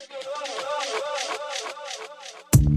Thank you.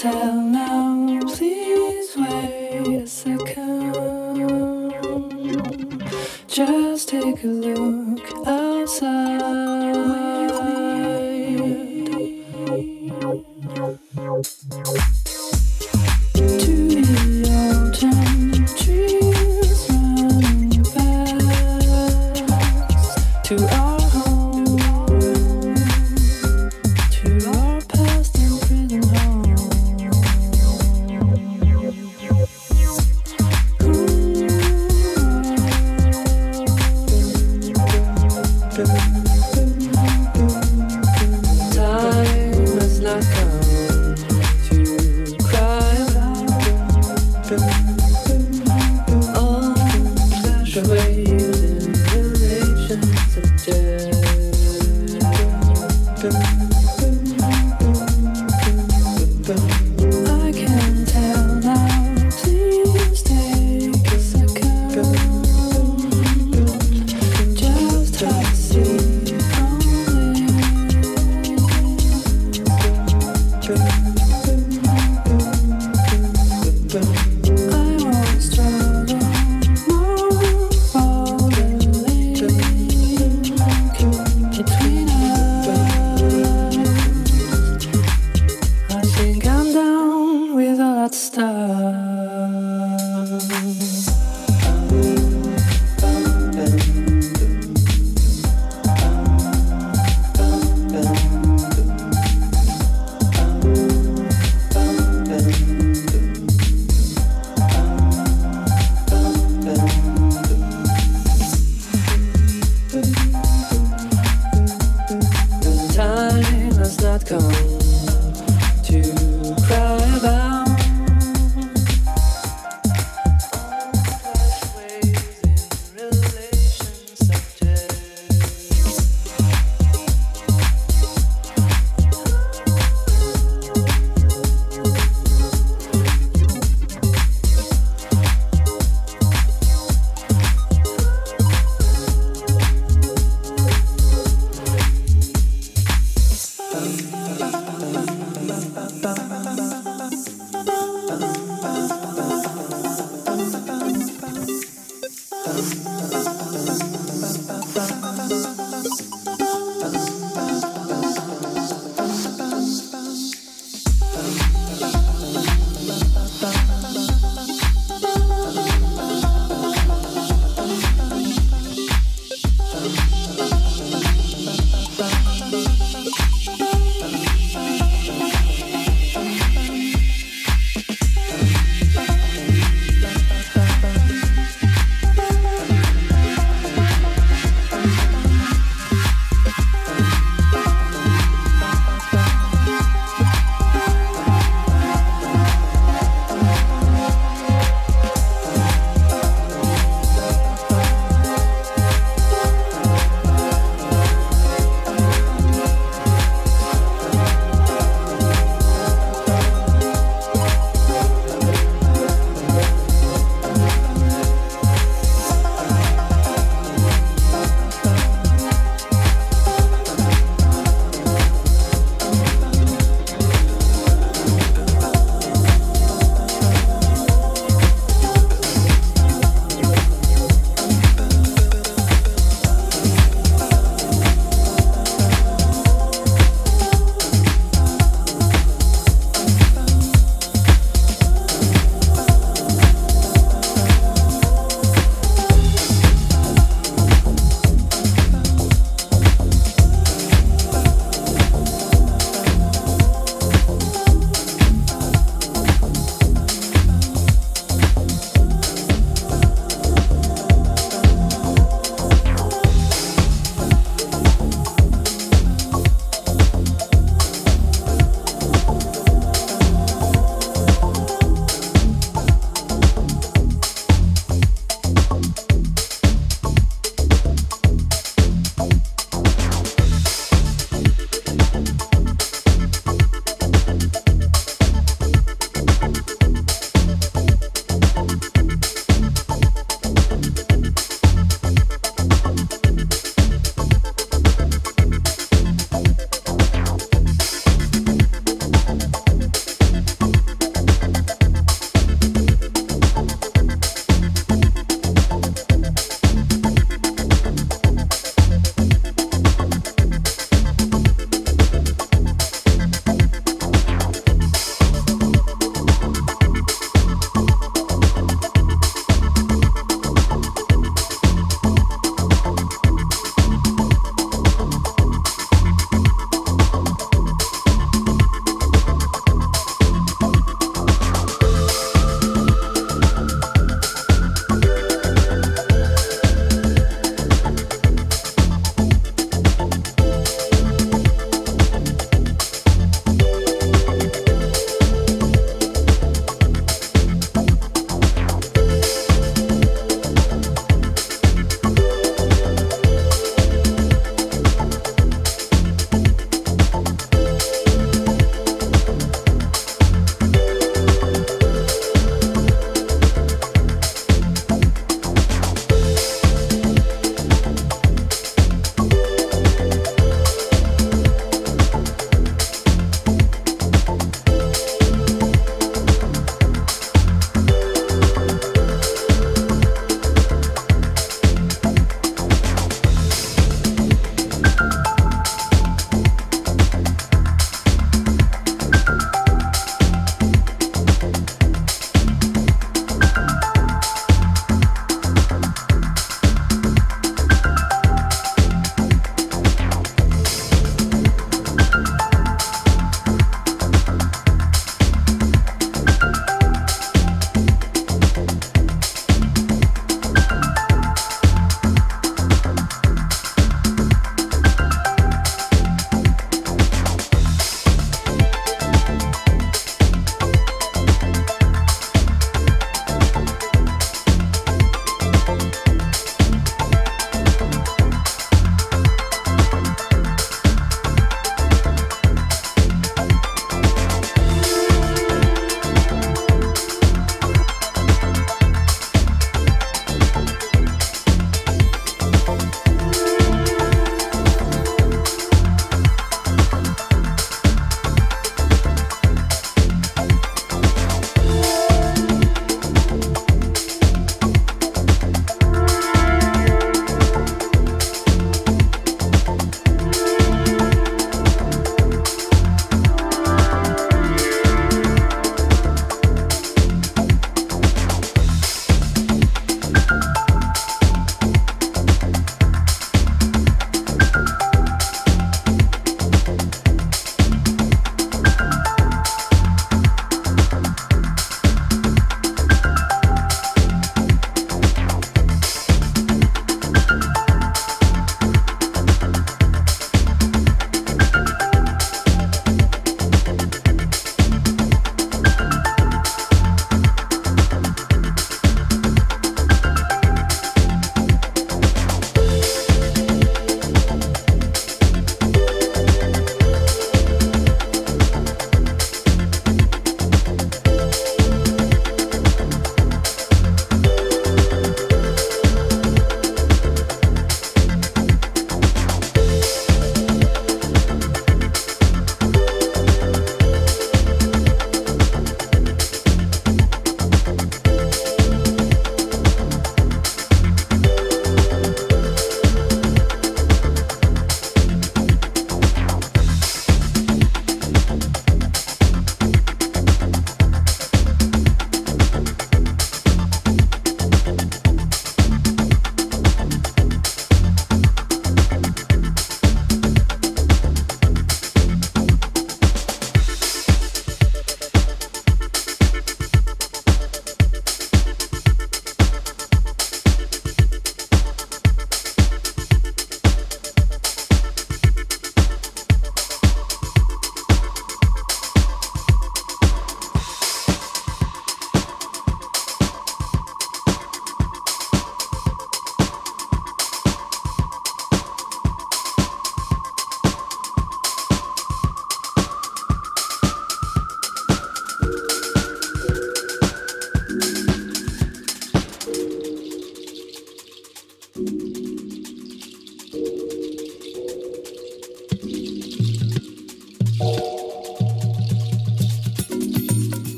tell now, please wait a second. Just take a look.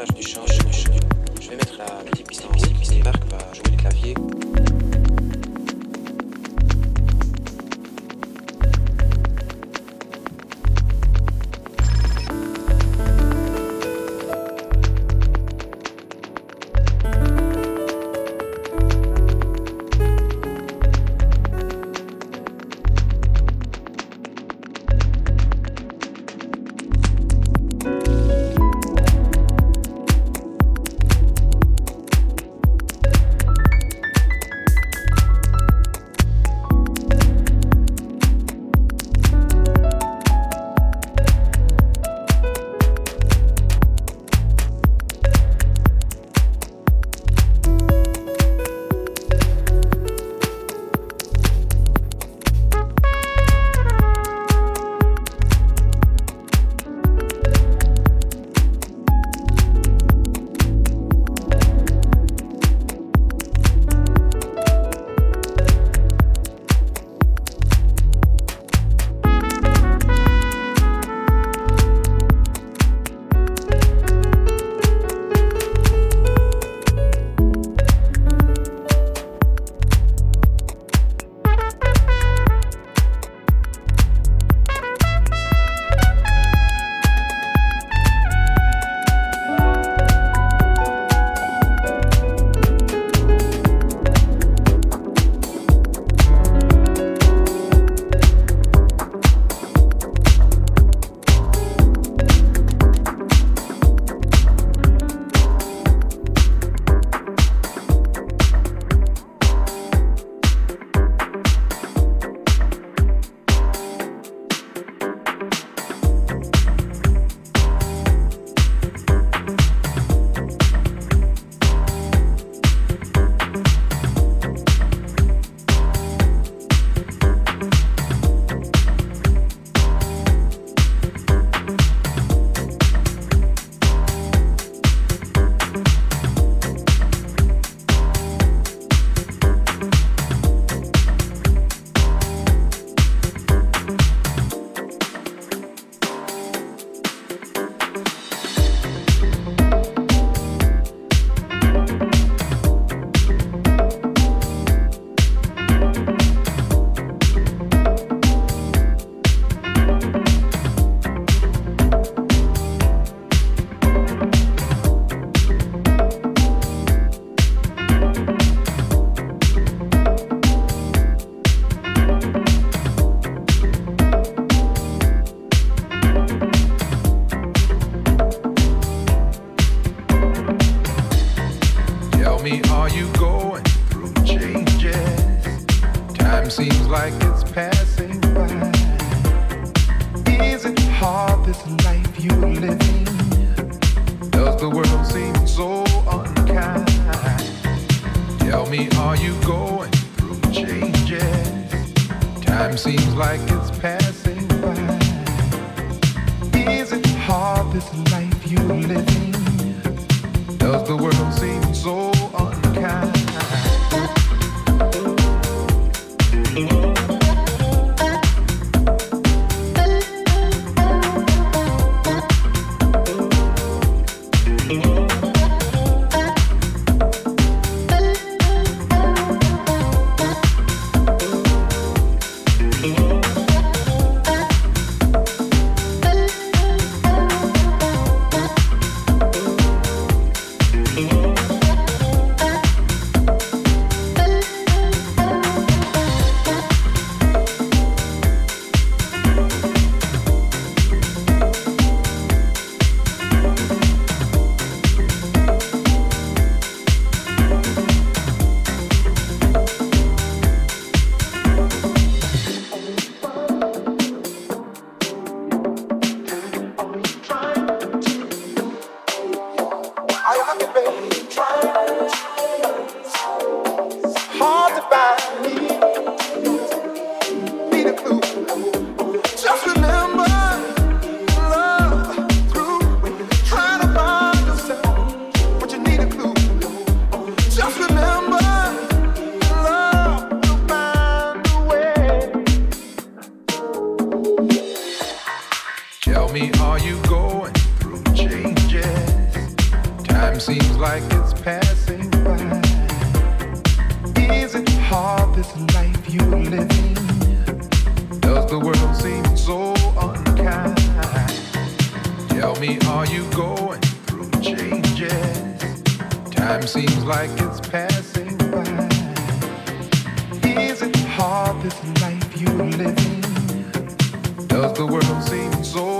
kadar düşer. this life you live in? Does the world seem so